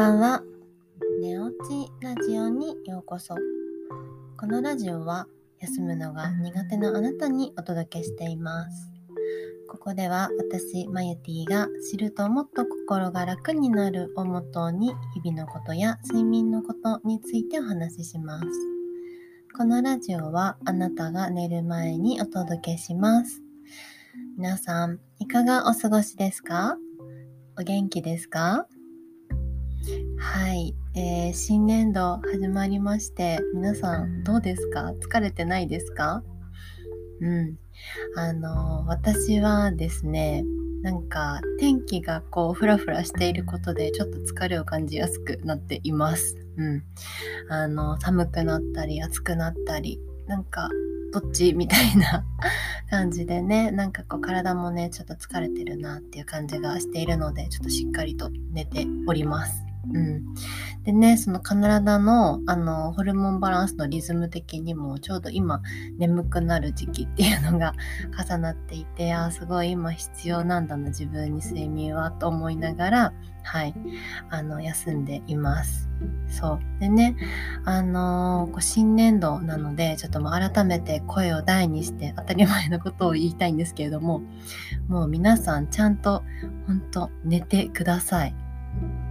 ばんは。寝落ちラジオにようこそ。このラジオは休むのが苦手なあなたにお届けしています。ここでは私、マユティが知るともっと心が楽になるをモットーに日々のことや睡眠のことについてお話しします。このラジオはあなたが寝る前にお届けします。皆さん、いかがお過ごしですか？お元気ですか？はい、えー新年度始まりまして、皆さんどうですか？疲れてないですか？うん。あの、私はですね、なんか天気がこうフラフラしていることでちょっと疲れを感じやすくなっています。うん。あの、寒くなったり暑くなったり、なんかどっち？みたいな 感じでね、なんかこう体もね、ちょっと疲れてるなっていう感じがしているので、ちょっとしっかりと寝ております。うん。でね、その体のあのホルモンバランスのリズム的にもちょうど今眠くなる時期っていうのが重なっていて、あすごい今必要なんだな自分に睡眠はと思いながら、はい、あの休んでいます。そう。でね、あのー新年度なので、ちょっともう改めて声を大にして当たり前のことを言いたいんですけれども、もう皆さんちゃんと本当寝てください。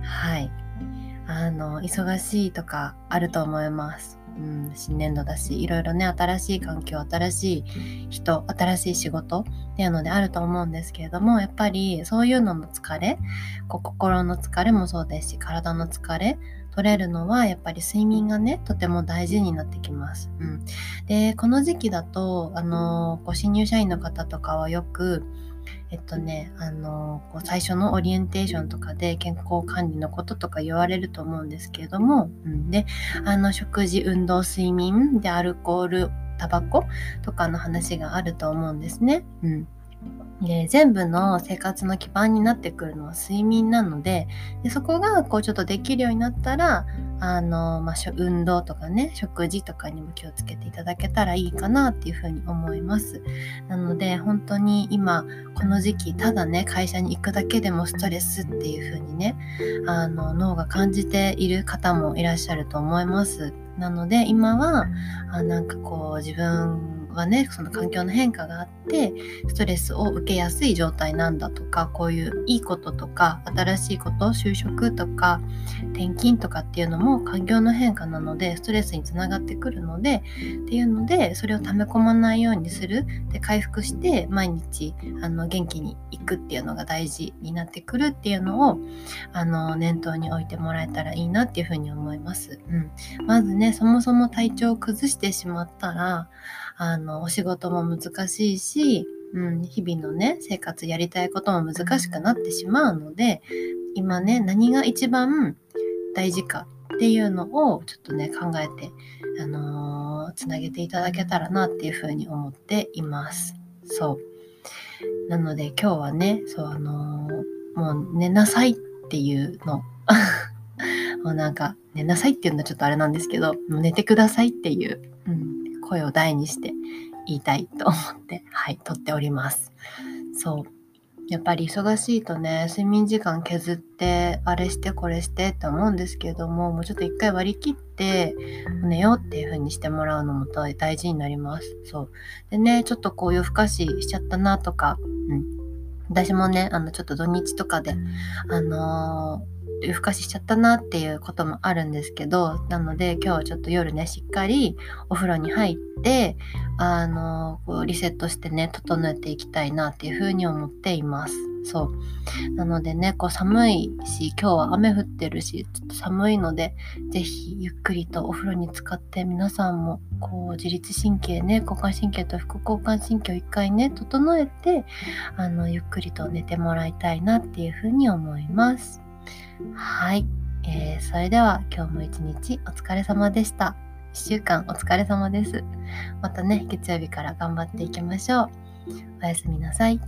はい。あの、忙しいとかあると思います。うん、新年度だし、いろいろね、新しい環境、新しい人、新しい仕事っていうのであると思うんですけれども、やっぱりそういうのの疲れ、心の疲れもそうですし、体の疲れ、取れるのはやっぱり睡眠がねとても大事になってきます。うん、でこの時期だとあのこう新入社員の方とかはよくえっとねあのこう最初のオリエンテーションとかで健康管理のこととか言われると思うんですけれども、うん、であの食事運動睡眠でアルコールタバコとかの話があると思うんですね。うんで全部の生活の基盤になってくるのは睡眠なのででそこがこうちょっとできるようになったらあの、まあ、運動とかね食事とかにも気をつけていただけたらいいかなっていうふうに思います。なので本当に今この時期ただね会社に行くだけでもストレスっていうふうにねあの脳が感じている方もいらっしゃると思います。なので今はあなんかこう自分はねその環境の変化があってストレスを受けやすい状態なんだとかこういういいこととか新しいこと就職とか転勤とかっていうのも環境の変化なのでストレスにつながってくるのでっていうのでそれを溜め込まないようにする。で回復して毎日あの元気にいくっていうのが大事になってくる。っていうのをあの念頭に置いてもらえたらいいなっていうふうに思います。うん、まずねそもそも体調を崩してしまったらあのお仕事も難しいし、うん、日々のね生活やりたいことも難しくなってしまうので今ね何が一番大事かっていうのをちょっとね考えて、あのーつなげていただけたらなっていうふうに思っています。そう。なので今日はねそうあのーもう寝なさいっていうの。もうなんか寝なさいっていうのはちょっとあれなんですけどもう寝てくださいっていう、うん、声を大にして言いたいと思ってはい撮っております。そう。やっぱり忙しいとね睡眠時間削ってあれしてこれしてって思うんですけどももうちょっと一回割り切って寝ようっていう風にしてもらうのも大事になります。そう。でねちょっとこう夜更かししちゃったなとか、うん、私もねあのちょっと土日とかであのー夜更かししちゃったなっていうこともあるんですけどなので今日はちょっと夜ねしっかりお風呂に入ってあのこうリセットしてね整えていきたいなっていうふうに思っています。そう。なのでねこう寒いし今日は雨降ってるしちょっと寒いのでぜひゆっくりとお風呂に浸かって皆さんもこう自律神経ね交感神経と副交感神経を一回ね整えてあのゆっくりと寝てもらいたいなっていうふうに思います。はい、えーそれでは今日も一日お疲れ様でした。1週間お疲れ様です。またね月曜日から頑張っていきましょう。おやすみなさい。